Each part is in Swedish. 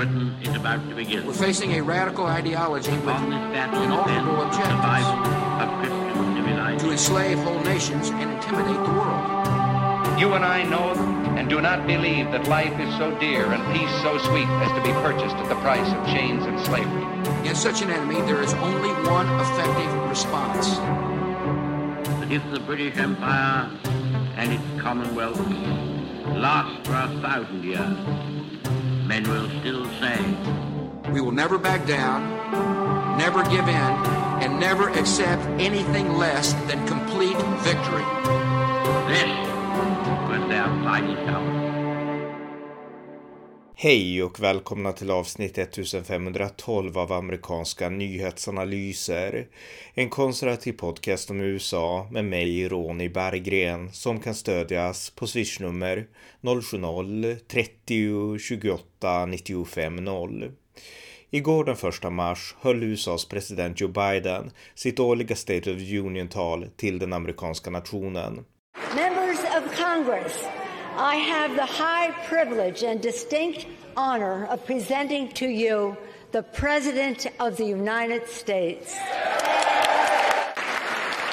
Britain is about to begin. We're facing a radical ideology with On this battle objectives survival of Christian civilization. to enslave whole nations and intimidate the world. You and I know and do not believe that life is so dear and peace so sweet as to be purchased at the price of chains and slavery. Against such an enemy, there is only one effective response. But if the British Empire and its Commonwealth last for a thousand years, men will still say, We will never back down, never give in, and never accept anything less than complete victory. this was their final hour. Hej och välkomna till avsnitt 1512 av amerikanska nyhetsanalyser. En konservativ podcast om USA med mig, Ronny Berggren, som kan stödjas på swishnummer 070-30 28 95 0. Igår den 1 mars höll USAs president Joe Biden sitt årliga State of Union-tal till den amerikanska nationen. Members of Congress, I have the high privilege and distinct honor of presenting to you the President of the United States.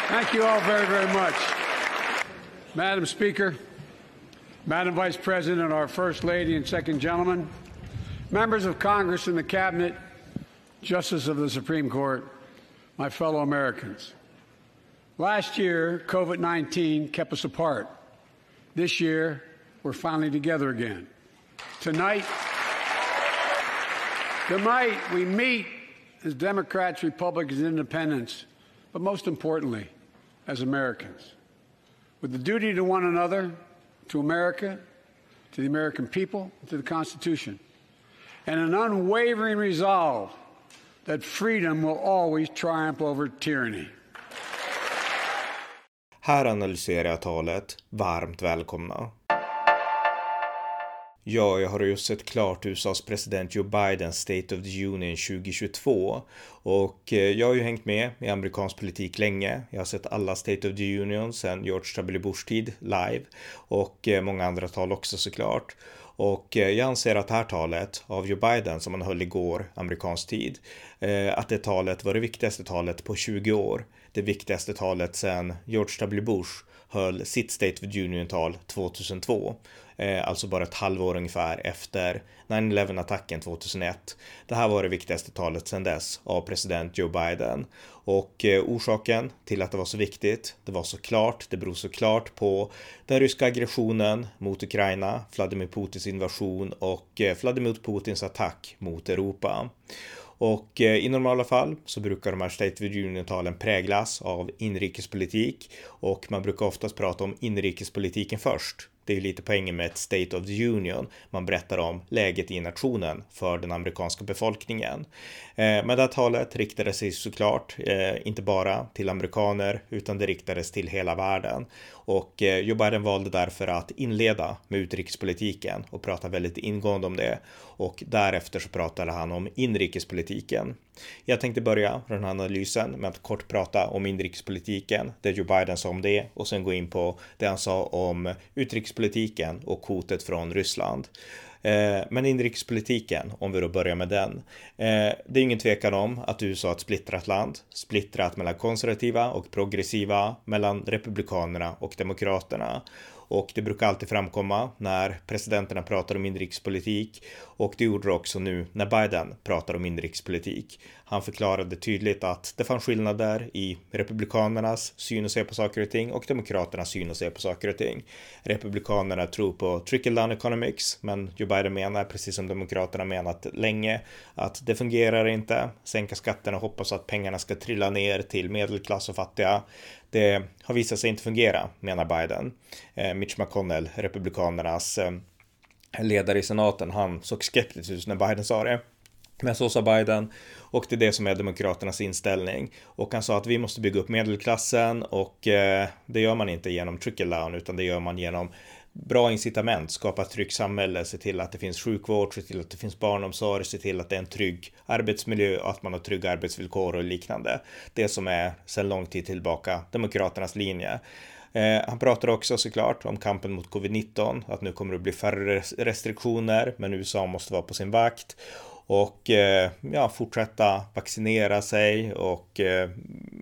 Thank you all very, very much. Madam Speaker, Madam Vice President, our First Lady and Second Gentleman, members of Congress and the Cabinet, Justice of the Supreme Court, my fellow Americans. Last year, COVID 19 kept us apart. This year, we're finally together again. Tonight, tonight we meet as Democrats, Republicans, Independents, but most importantly, as Americans, with the duty to one another, to America, to the American people, to the Constitution, and an unwavering resolve that freedom will always triumph over tyranny. Här analyserar jag talet. Varmt välkomna. Ja, jag har just sett klart USAs president Joe Bidens State of the Union 2022 och eh, jag har ju hängt med i amerikansk politik länge. Jag har sett alla State of the Union sedan George W. Bush tid live och eh, många andra tal också såklart. Och eh, jag anser att det här talet av Joe Biden som han höll igår, amerikansk tid, att det talet var det viktigaste talet på 20 år. Det viktigaste talet sedan George W. Bush höll sitt State of the Union-tal 2002. Eh, alltså bara ett halvår ungefär efter 9-11 attacken 2001. Det här var det viktigaste talet sedan dess av president Joe Biden. Och eh, orsaken till att det var så viktigt, det var såklart, det beror såklart på den ryska aggressionen mot Ukraina, Vladimir Putins invasion och eh, Vladimir Putins attack mot Europa. Och eh, i normala fall så brukar de här State of the Union-talen präglas av inrikespolitik och man brukar oftast prata om inrikespolitiken först. Det är ju lite poängen med ett State of the Union. Man berättar om läget i nationen för den amerikanska befolkningen. Eh, men det här talet riktade sig såklart eh, inte bara till amerikaner utan det riktades till hela världen. Och eh, Joe Biden valde därför att inleda med utrikespolitiken och prata väldigt ingående om det. Och därefter så pratade han om inrikespolitiken. Jag tänkte börja den här analysen med att kort prata om inrikespolitiken, det Joe Biden sa om det och sen gå in på det han sa om utrikespolitiken och hotet från Ryssland. Eh, men inrikespolitiken, om vi då börjar med den. Eh, det är ingen tvekan om att USA är ett splittrat land. Splittrat mellan konservativa och progressiva, mellan republikanerna och demokraterna. Och det brukar alltid framkomma när presidenterna pratar om inrikespolitik och det gjorde det också nu när Biden pratar om inrikespolitik. Han förklarade tydligt att det fanns skillnader i republikanernas syn och se på saker och ting och demokraternas syn och se på saker och ting. Republikanerna tror på trickle down economics, men Joe Biden menar, precis som demokraterna menat länge, att det fungerar inte. Sänka skatterna och hoppas att pengarna ska trilla ner till medelklass och fattiga. Det har visat sig inte fungera, menar Biden. Eh, Mitch McConnell, republikanernas eh, ledare i senaten, han såg skeptisk ut när Biden sa det. Men så sa Biden och det är det som är demokraternas inställning. Och han sa att vi måste bygga upp medelklassen och eh, det gör man inte genom trickle down utan det gör man genom bra incitament, skapa ett tryggt samhälle, se till att det finns sjukvård, se till att det finns barnomsorg, se till att det är en trygg arbetsmiljö och att man har trygga arbetsvillkor och liknande. Det som är sedan lång tid tillbaka Demokraternas linje. Eh, han pratar också såklart om kampen mot covid-19, att nu kommer det bli färre restriktioner, men USA måste vara på sin vakt och eh, ja, fortsätta vaccinera sig och eh,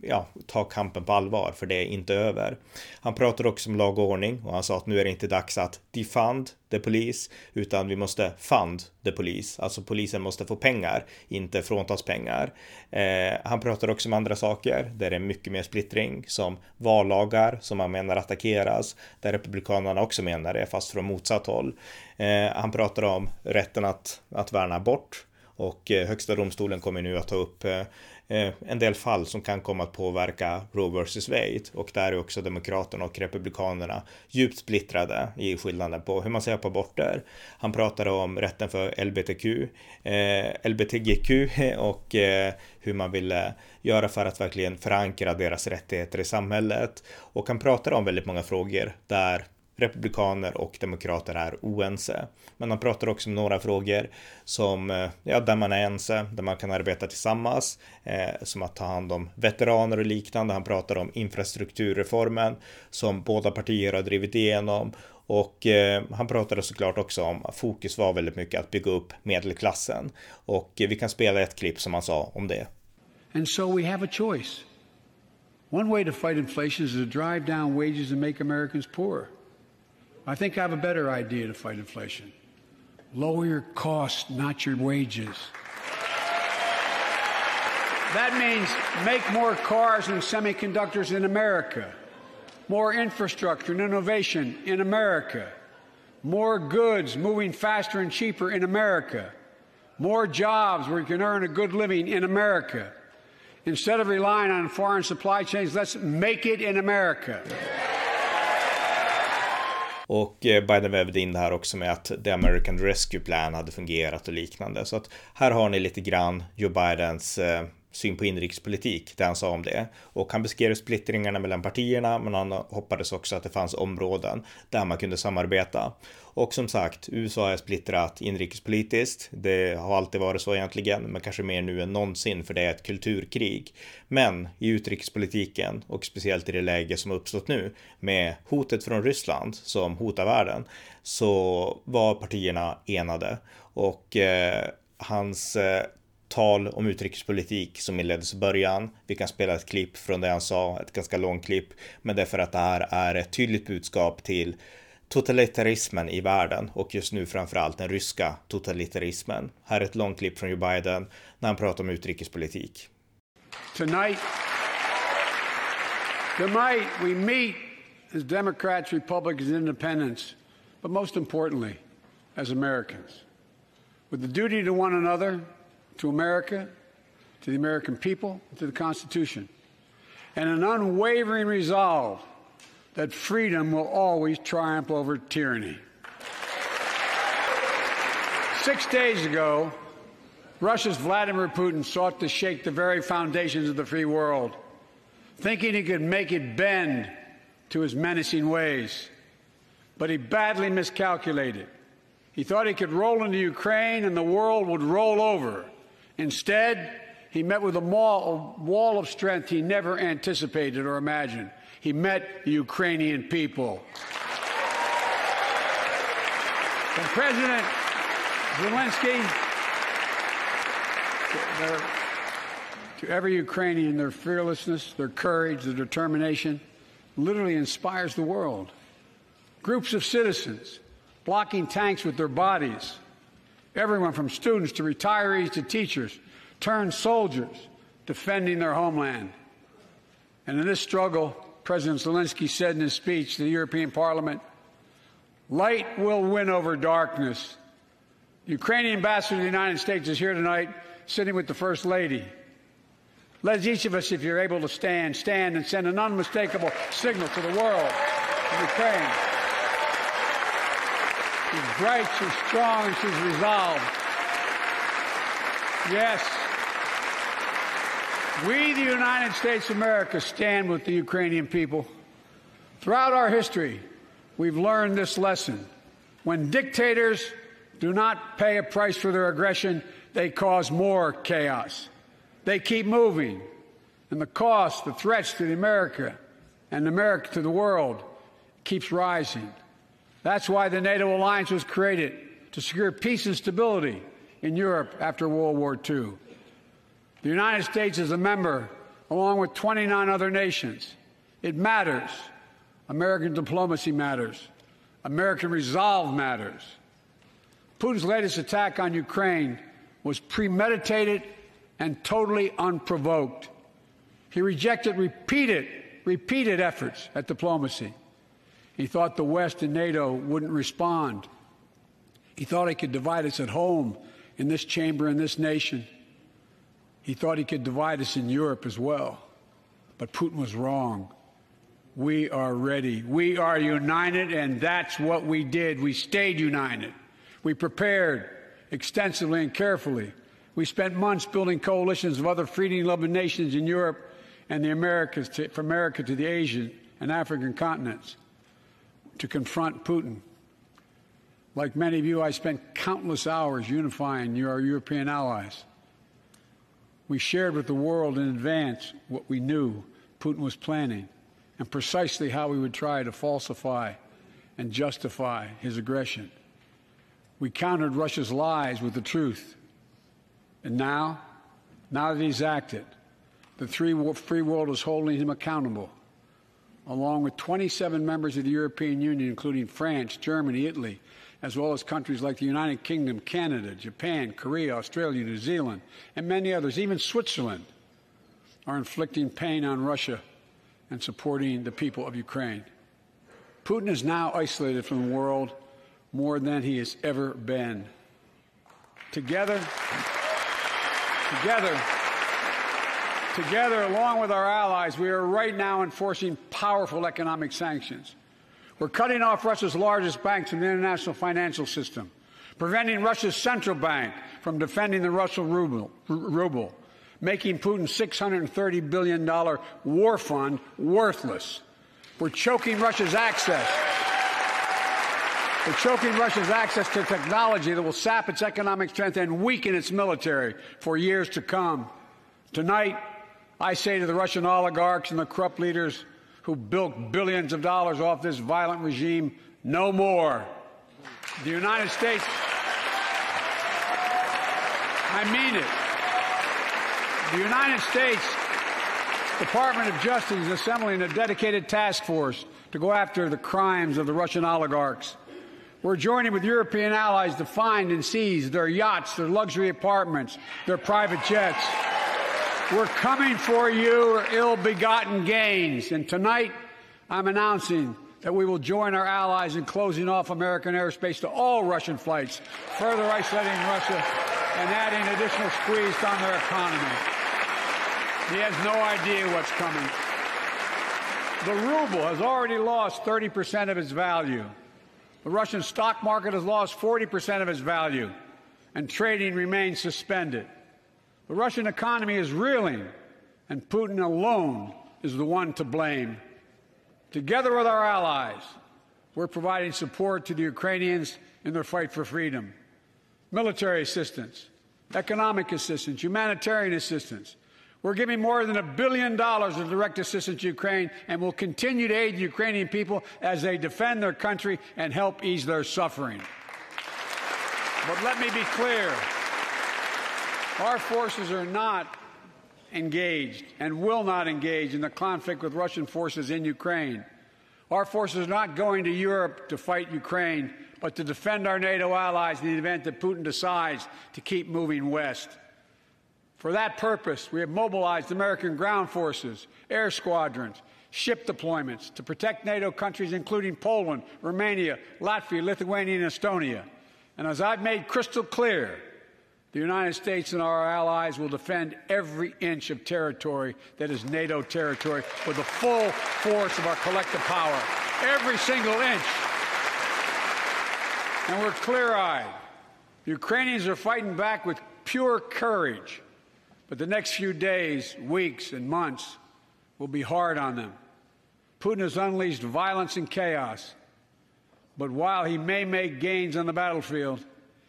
ja, ta kampen på allvar för det är inte över. Han pratar också om lag och ordning och han sa att nu är det inte dags att defund the police utan vi måste fund the police. Alltså polisen måste få pengar, inte fråntas pengar. Eh, han pratar också om andra saker där det är mycket mer splittring som vallagar som han menar attackeras där republikanerna också menar det fast från motsatt håll. Eh, han pratar om rätten att, att värna bort och eh, högsta domstolen kommer nu att ta upp eh, eh, en del fall som kan komma att påverka Roe vs Wade och där är också Demokraterna och Republikanerna djupt splittrade i skillnaden på hur man ser på aborter. Han pratade om rätten för LBTQ, eh, LBTGQ och eh, hur man ville göra för att verkligen förankra deras rättigheter i samhället. Och han pratade om väldigt många frågor där republikaner och demokrater är oense. Men han pratar också om några frågor som, eh, ja, där man är ense, där man kan arbeta tillsammans, eh, som att ta hand om veteraner och liknande. Han pratar om infrastrukturreformen som båda partier har drivit igenom och eh, han pratade såklart också om att fokus var väldigt mycket att bygga upp medelklassen. Och eh, vi kan spela ett klipp som han sa om det. And so we have a choice. One way to fight inflation is to drive down wages and make Americans poorer. I think I have a better idea to fight inflation. Lower your costs, not your wages. That means make more cars and semiconductors in America, more infrastructure and innovation in America, more goods moving faster and cheaper in America, more jobs where you can earn a good living in America. Instead of relying on foreign supply chains, let's make it in America. Och Biden vävde in det här också med att The American Rescue Plan hade fungerat och liknande. Så att här har ni lite grann Joe Bidens eh, syn på inrikespolitik, det han sa om det. Och han beskrev splittringarna mellan partierna, men han hoppades också att det fanns områden där man kunde samarbeta. Och som sagt, USA är splittrat inrikespolitiskt. Det har alltid varit så egentligen, men kanske mer nu än någonsin, för det är ett kulturkrig. Men i utrikespolitiken och speciellt i det läge som uppstått nu med hotet från Ryssland som hotar världen så var partierna enade och eh, hans eh, tal om utrikespolitik som inleddes i början. Vi kan spela ett klipp från det han sa, ett ganska långt klipp, men det är för att det här är ett tydligt budskap till totalitarismen i världen och just nu framförallt den ryska totalitarismen. Här är ett långt klipp från Joe Biden när han pratar om utrikespolitik. Tonight, tonight we meet as Democrats, Republicans, Independents, but most importantly, as Americans, with the duty to one another to America, to the American people, to the Constitution, and an unwavering resolve that freedom will always triumph over tyranny. Six days ago, Russia's Vladimir Putin sought to shake the very foundations of the free world, thinking he could make it bend to his menacing ways. But he badly miscalculated. He thought he could roll into Ukraine and the world would roll over. Instead, he met with a wall of strength he never anticipated or imagined. He met the Ukrainian people. And President Zelensky, to every Ukrainian, their fearlessness, their courage, their determination literally inspires the world. Groups of citizens blocking tanks with their bodies, Everyone from students to retirees to teachers turned soldiers defending their homeland. And in this struggle, President Zelensky said in his speech to the European Parliament, light will win over darkness. The Ukrainian ambassador to the United States is here tonight, sitting with the First Lady. Let each of us, if you're able to stand, stand and send an unmistakable signal to the world of Ukraine. She's bright, she's strong, and she's resolved. Yes. We, the United States of America, stand with the Ukrainian people. Throughout our history, we've learned this lesson. When dictators do not pay a price for their aggression, they cause more chaos. They keep moving, and the cost, the threats to the America and America to the world keeps rising. That's why the NATO alliance was created to secure peace and stability in Europe after World War II. The United States is a member, along with 29 other nations. It matters. American diplomacy matters. American resolve matters. Putin's latest attack on Ukraine was premeditated and totally unprovoked. He rejected repeated, repeated efforts at diplomacy. He thought the West and NATO wouldn't respond. He thought he could divide us at home, in this chamber, in this nation. He thought he could divide us in Europe as well. But Putin was wrong. We are ready. We are united, and that's what we did. We stayed united. We prepared extensively and carefully. We spent months building coalitions of other freedom-loving nations in Europe and the Americas, to, from America to the Asian and African continents, to confront Putin. Like many of you, I spent countless hours unifying our European allies. We shared with the world in advance what we knew Putin was planning and precisely how we would try to falsify and justify his aggression. We countered Russia's lies with the truth. And now, now that he's acted, the free world is holding him accountable, along with 27 members of the European Union, including France, Germany, Italy, as well as countries like the United Kingdom, Canada, Japan, Korea, Australia, New Zealand, and many others, even Switzerland, are inflicting pain on Russia and supporting the people of Ukraine. Putin is now isolated from the world more than he has ever been. Together, together, together, along with our allies, we are right now enforcing powerful economic sanctions. We're cutting off Russia's largest banks from the international financial system, preventing Russia's central bank from defending the Russian ruble, ruble making Putin's $630 billion war fund worthless. We're choking Russia's access. We're choking Russia's access to technology that will sap its economic strength and weaken its military for years to come. Tonight, I say to the Russian oligarchs and the corrupt leaders who built billions of dollars off this violent regime, no more. The United States, I mean it. The United States Department of Justice is assembling a dedicated task force to go after the crimes of the Russian oligarchs. We're joining with European allies to find and seize their yachts, their luxury apartments, their private jets. We're coming for your ill begotten gains. And tonight, I'm announcing that we will join our allies in closing off American airspace to all Russian flights, further isolating Russia and adding additional squeeze on their economy. He has no idea what's coming. The ruble has already lost 30% of its value. The Russian stock market has lost 40% of its value, and trading remains suspended. The Russian economy is reeling, and Putin alone is the one to blame. Together with our allies, we're providing support to the Ukrainians in their fight for freedom military assistance, economic assistance, humanitarian assistance, we're giving more than a billion dollars of direct assistance to Ukraine and will continue to aid the Ukrainian people as they defend their country and help ease their suffering. But let me be clear our forces are not engaged and will not engage in the conflict with Russian forces in Ukraine. Our forces are not going to Europe to fight Ukraine, but to defend our NATO allies in the event that Putin decides to keep moving west. For that purpose, we have mobilized American ground forces, air squadrons, ship deployments to protect NATO countries, including Poland, Romania, Latvia, Lithuania, and Estonia. And as I've made crystal clear, the United States and our allies will defend every inch of territory that is NATO territory with the full force of our collective power. Every single inch. And we're clear eyed. The Ukrainians are fighting back with pure courage but the next few days, weeks, and months will be hard on them. Putin has unleashed violence and chaos. But while he may make gains on the battlefield,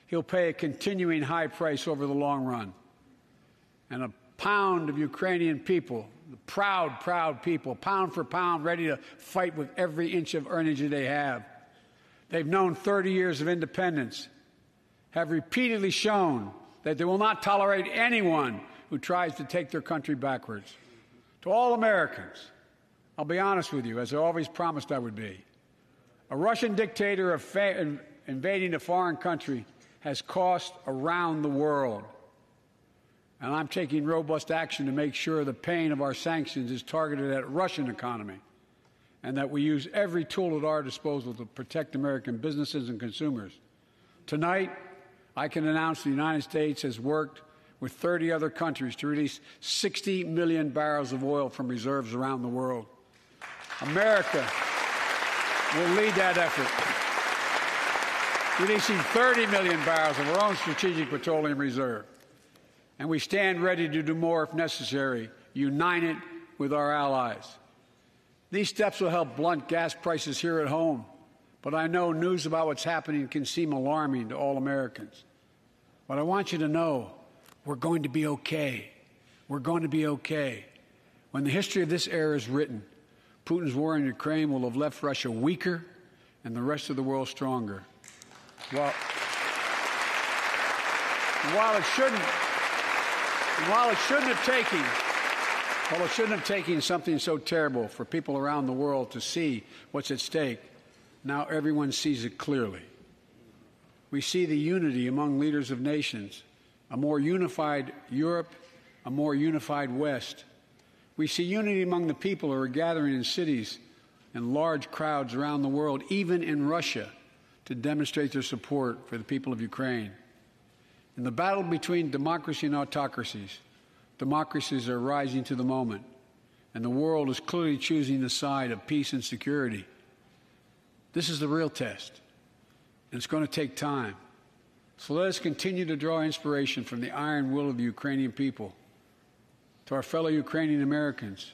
he'll pay a continuing high price over the long run. And a pound of Ukrainian people proud, proud people, pound for pound, ready to fight with every inch of energy they have. They've known 30 years of independence, have repeatedly shown that they will not tolerate anyone who tries to take their country backwards. To all Americans, I'll be honest with you, as I always promised I would be. A Russian dictator invading a foreign country has cost around the world. And I'm taking robust action to make sure the pain of our sanctions is targeted at Russian economy and that we use every tool at our disposal to protect American businesses and consumers. Tonight, I can announce the United States has worked with 30 other countries to release 60 million barrels of oil from reserves around the world. America will lead that effort, releasing 30 million barrels of our own strategic petroleum reserve. And we stand ready to do more if necessary, united with our allies. These steps will help blunt gas prices here at home, but I know news about what's happening can seem alarming to all Americans. But I want you to know we're going to be okay. We're going to be okay. When the history of this era is written, Putin's war in Ukraine will have left Russia weaker and the rest of the world stronger. Well, while it shouldn't, while it shouldn't have taken, well, it shouldn't have taken something so terrible for people around the world to see what's at stake. Now everyone sees it clearly. We see the unity among leaders of nations, a more unified Europe, a more unified West. We see unity among the people who are gathering in cities and large crowds around the world, even in Russia, to demonstrate their support for the people of Ukraine. In the battle between democracy and autocracies, democracies are rising to the moment, and the world is clearly choosing the side of peace and security. This is the real test, and it's going to take time. So let us continue to draw inspiration from the iron will of the Ukrainian people. To our fellow Ukrainian Americans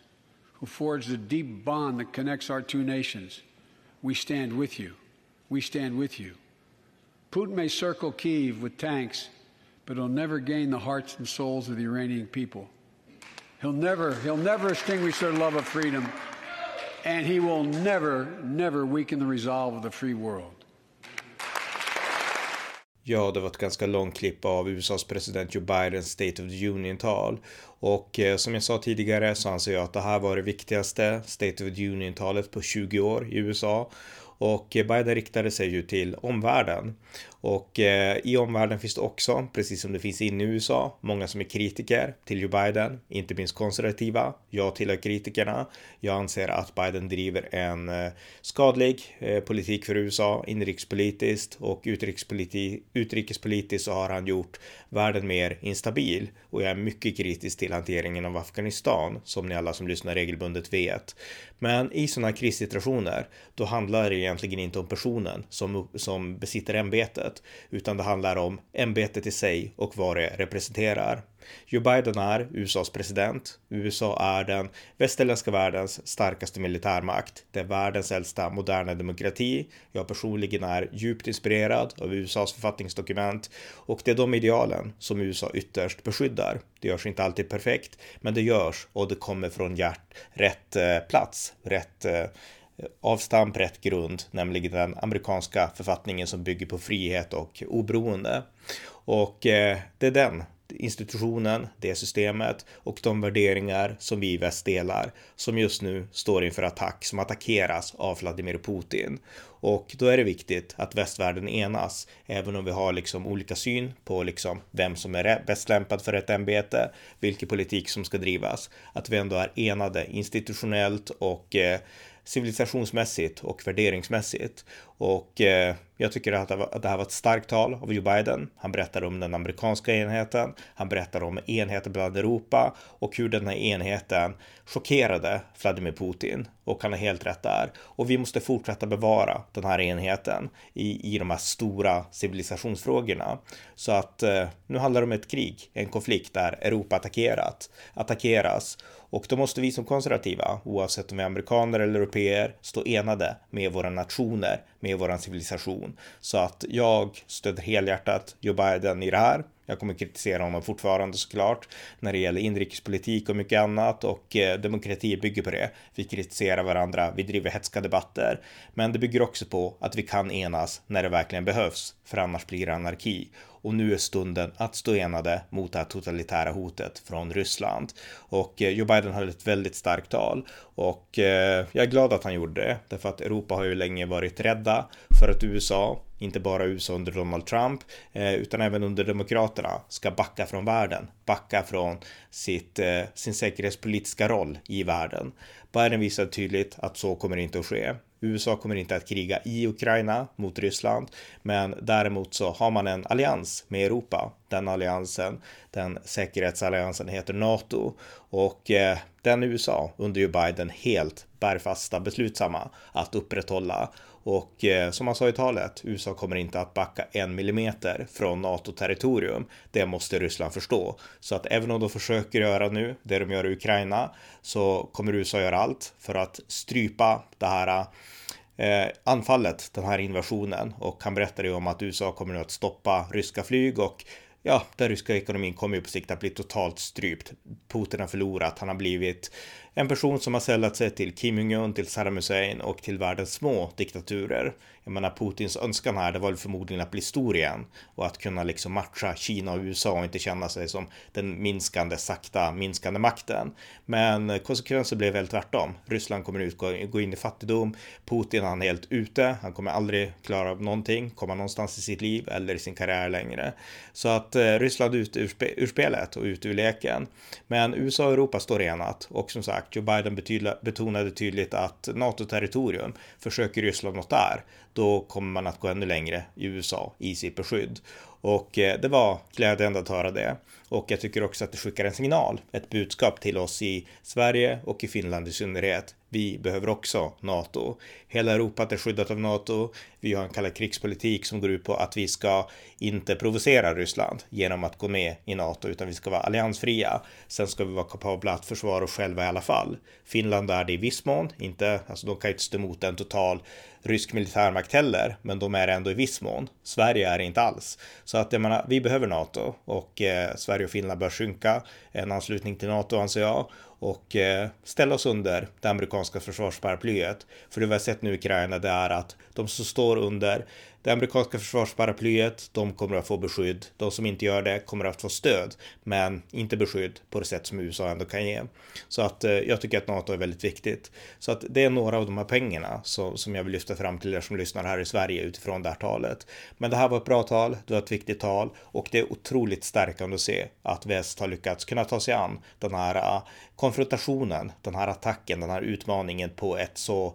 who forged the deep bond that connects our two nations, we stand with you. We stand with you. Putin may circle Kiev with tanks but he'll never gain the hearts and souls of the Iranian people. He'll never, he'll never extinguish their love of freedom, and he will never, never weaken the resolve of the free world. Ja, det var ett ganska långt klipp av USAs president Joe Bidens State of the Union-tal. Och eh, som jag sa tidigare så anser jag att det här var det viktigaste State of the Union-talet på 20 år i USA. Och Biden riktade sig ju till omvärlden. Och eh, i omvärlden finns det också, precis som det finns inne i USA, många som är kritiker till Joe Biden, inte minst konservativa. Jag tillhör kritikerna. Jag anser att Biden driver en eh, skadlig eh, politik för USA, inrikespolitiskt och utrikespoliti utrikespolitiskt så har han gjort världen mer instabil. Och jag är mycket kritisk till hanteringen av Afghanistan, som ni alla som lyssnar regelbundet vet. Men i sådana krissituationer, då handlar det egentligen inte om personen som, som besitter ämbetet ämbetet, utan det handlar om ämbetet i sig och vad det representerar. Joe Biden är USAs president. USA är den västerländska världens starkaste militärmakt. Det är världens äldsta moderna demokrati. Jag personligen är djupt inspirerad av USAs författningsdokument och det är de idealen som USA ytterst beskyddar. Det görs inte alltid perfekt, men det görs och det kommer från hjärt, rätt eh, plats, rätt eh, avstamp rätt grund, nämligen den amerikanska författningen som bygger på frihet och oberoende. Och eh, det är den institutionen, det systemet och de värderingar som vi i väst delar som just nu står inför attack, som attackeras av Vladimir Putin. Och då är det viktigt att västvärlden enas, även om vi har liksom olika syn på liksom vem som är bäst lämpad för ett ämbete, vilken politik som ska drivas, att vi ändå är enade institutionellt och eh, civilisationsmässigt och värderingsmässigt. Och eh, jag tycker att det, var, att det här var ett starkt tal av Joe Biden. Han berättar om den amerikanska enheten. Han berättar om enheten bland Europa och hur den här enheten chockerade Vladimir Putin. Och han har helt rätt där. Och vi måste fortsätta bevara den här enheten i, i de här stora civilisationsfrågorna. Så att eh, nu handlar det om ett krig, en konflikt där Europa attackerat, attackeras och då måste vi som konservativa, oavsett om vi är amerikaner eller europeer, stå enade med våra nationer, med våran civilisation. Så att jag stöder helhjärtat Joe Biden i det här. Jag kommer kritisera honom fortfarande såklart när det gäller inrikespolitik och mycket annat och eh, demokrati bygger på det. Vi kritiserar varandra, vi driver hetska debatter, men det bygger också på att vi kan enas när det verkligen behövs, för annars blir det anarki och nu är stunden att stå enade mot det här totalitära hotet från Ryssland. Och eh, Joe Biden höll ett väldigt starkt tal och eh, jag är glad att han gjorde det därför att Europa har ju länge varit rädda för att USA inte bara USA under Donald Trump, eh, utan även under Demokraterna, ska backa från världen, backa från sitt, eh, sin säkerhetspolitiska roll i världen. Biden visar tydligt att så kommer inte att ske. USA kommer inte att kriga i Ukraina mot Ryssland, men däremot så har man en allians med Europa. Den alliansen, den säkerhetsalliansen heter NATO och eh, den USA under Joe Biden helt bergfasta beslutsamma att upprätthålla och eh, som han sa i talet, USA kommer inte att backa en millimeter från NATO-territorium. Det måste Ryssland förstå. Så att även om de försöker göra nu det de gör i Ukraina så kommer USA göra allt för att strypa det här eh, anfallet, den här invasionen. Och han berättade ju om att USA kommer nu att stoppa ryska flyg och ja, den ryska ekonomin kommer ju på sikt att bli totalt strypt. Putin har förlorat, han har blivit en person som har sällat sig till Kim Jong-Un, till Saddam Hussein och till världens små diktaturer. Jag menar Putins önskan här, det var väl förmodligen att bli stor igen och att kunna liksom matcha Kina och USA och inte känna sig som den minskande, sakta minskande makten. Men konsekvensen blev väl tvärtom. Ryssland kommer ut, gå in i fattigdom. Putin han är helt ute. Han kommer aldrig klara av någonting, komma någonstans i sitt liv eller i sin karriär längre. Så att eh, Ryssland ut ur, spe, ur spelet och ut ur leken. Men USA och Europa står enat och som sagt, Joe Biden betonade tydligt att NATO-territorium försöker Ryssland något där då kommer man att gå ännu längre i USA i sitt beskydd. Och eh, det var glädjande att höra det. Och jag tycker också att det skickar en signal, ett budskap till oss i Sverige och i Finland i synnerhet. Vi behöver också NATO. Hela Europa är skyddat av NATO. Vi har en kalla krigspolitik som går ut på att vi ska inte provocera Ryssland genom att gå med i NATO, utan vi ska vara alliansfria. Sen ska vi vara kapabla att försvara oss själva i alla fall. Finland är det i viss mån, inte, alltså de kan inte stå emot en total rysk militärmakt heller, men de är ändå i viss mån. Sverige är det inte alls. Så att jag menar, vi behöver NATO och eh, Sverige och Finland bör sjunka en anslutning till NATO anser jag och eh, ställa oss under det amerikanska försvarsparaplyet. För det vi har sett nu i Ukraina det är att de som står under det amerikanska försvarsparaplyet, de kommer att få beskydd. De som inte gör det kommer att få stöd, men inte beskydd på det sätt som USA ändå kan ge. Så att eh, jag tycker att NATO är väldigt viktigt. Så att det är några av de här pengarna som, som jag vill lyfta fram till er som lyssnar här i Sverige utifrån det här talet. Men det här var ett bra tal, det var ett viktigt tal och det är otroligt stärkande att se att väst har lyckats kunna ta sig an den här eh, konfrontationen, den här attacken, den här utmaningen på ett så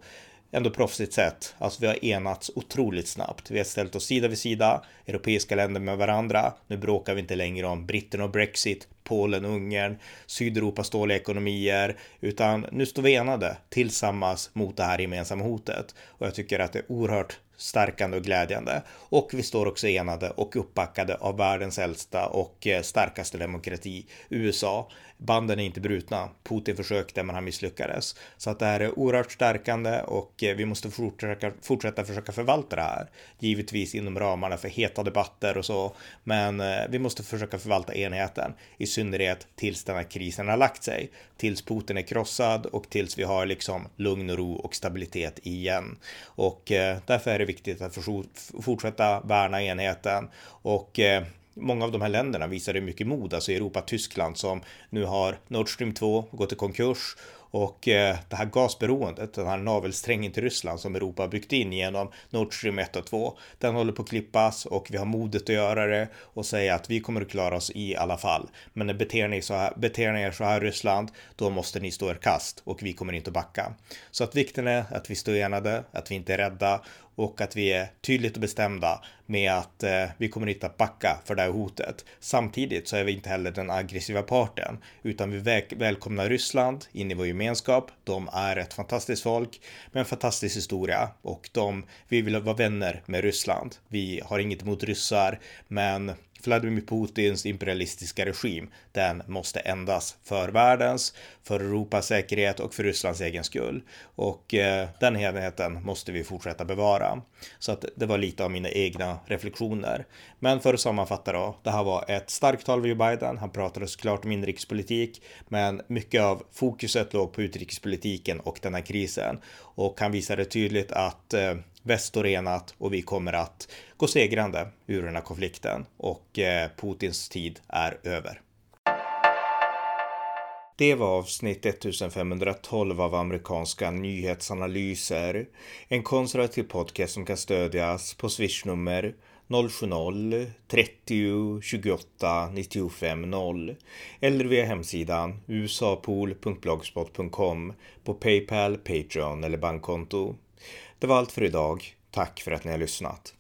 ändå proffsigt sätt. Alltså vi har enats otroligt snabbt. Vi har ställt oss sida vid sida, europeiska länder med varandra. Nu bråkar vi inte längre om Britten och Brexit, Polen, Ungern, Sydeuropas dåliga ekonomier, utan nu står vi enade tillsammans mot det här gemensamma hotet. Och jag tycker att det är oerhört stärkande och glädjande. Och vi står också enade och uppbackade av världens äldsta och eh, starkaste demokrati, USA. Banden är inte brutna. Putin försökte men han misslyckades. Så att det här är oerhört stärkande och eh, vi måste fortsätta, fortsätta försöka förvalta det här. Givetvis inom ramarna för heta debatter och så. Men eh, vi måste försöka förvalta enheten. I synnerhet tills den här krisen har lagt sig. Tills Putin är krossad och tills vi har liksom lugn och ro och stabilitet igen. Och därför är det viktigt att fortsätta värna enheten och eh, många av de här länderna visade mycket mod, alltså Europa, Tyskland som nu har Nord Stream 2 gått i konkurs och eh, det här gasberoendet, den här navelsträngen till Ryssland som Europa har byggt in genom Nord Stream 1 och 2, den håller på att klippas och vi har modet att göra det och säga att vi kommer att klara oss i alla fall. Men beter ni, så här, beter ni er så här Ryssland, då måste ni stå er kast och vi kommer inte att backa. Så att vikten är att vi står enade, att vi inte är rädda och att vi är tydligt och bestämda med att eh, vi kommer inte att backa för det här hotet. Samtidigt så är vi inte heller den aggressiva parten, utan vi väl välkomnar Ryssland in i vår gemenskap. De är ett fantastiskt folk med en fantastisk historia och de, vi vill vara vänner med Ryssland. Vi har inget emot ryssar, men Vladimir Putins imperialistiska regim, den måste ändas för världens, för Europas säkerhet och för Rysslands egen skull. Och eh, den helheten måste vi fortsätta bevara. Så att det var lite av mina egna reflektioner. Men för att sammanfatta då, det här var ett starkt tal av Joe Biden. Han pratade såklart om inrikespolitik, men mycket av fokuset låg på utrikespolitiken och den här krisen. Och han visade tydligt att eh, väst står enat och vi kommer att gå segrande ur den här konflikten och eh, Putins tid är över. Det var avsnitt 1512 av amerikanska nyhetsanalyser. En konservativ podcast som kan stödjas på swishnummer 070-30 28 95 0 eller via hemsidan usapool.blogspot.com på Paypal, Patreon eller bankkonto. Det var allt för idag. Tack för att ni har lyssnat.